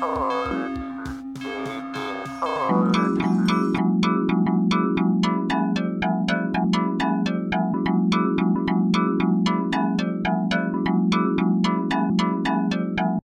Oh.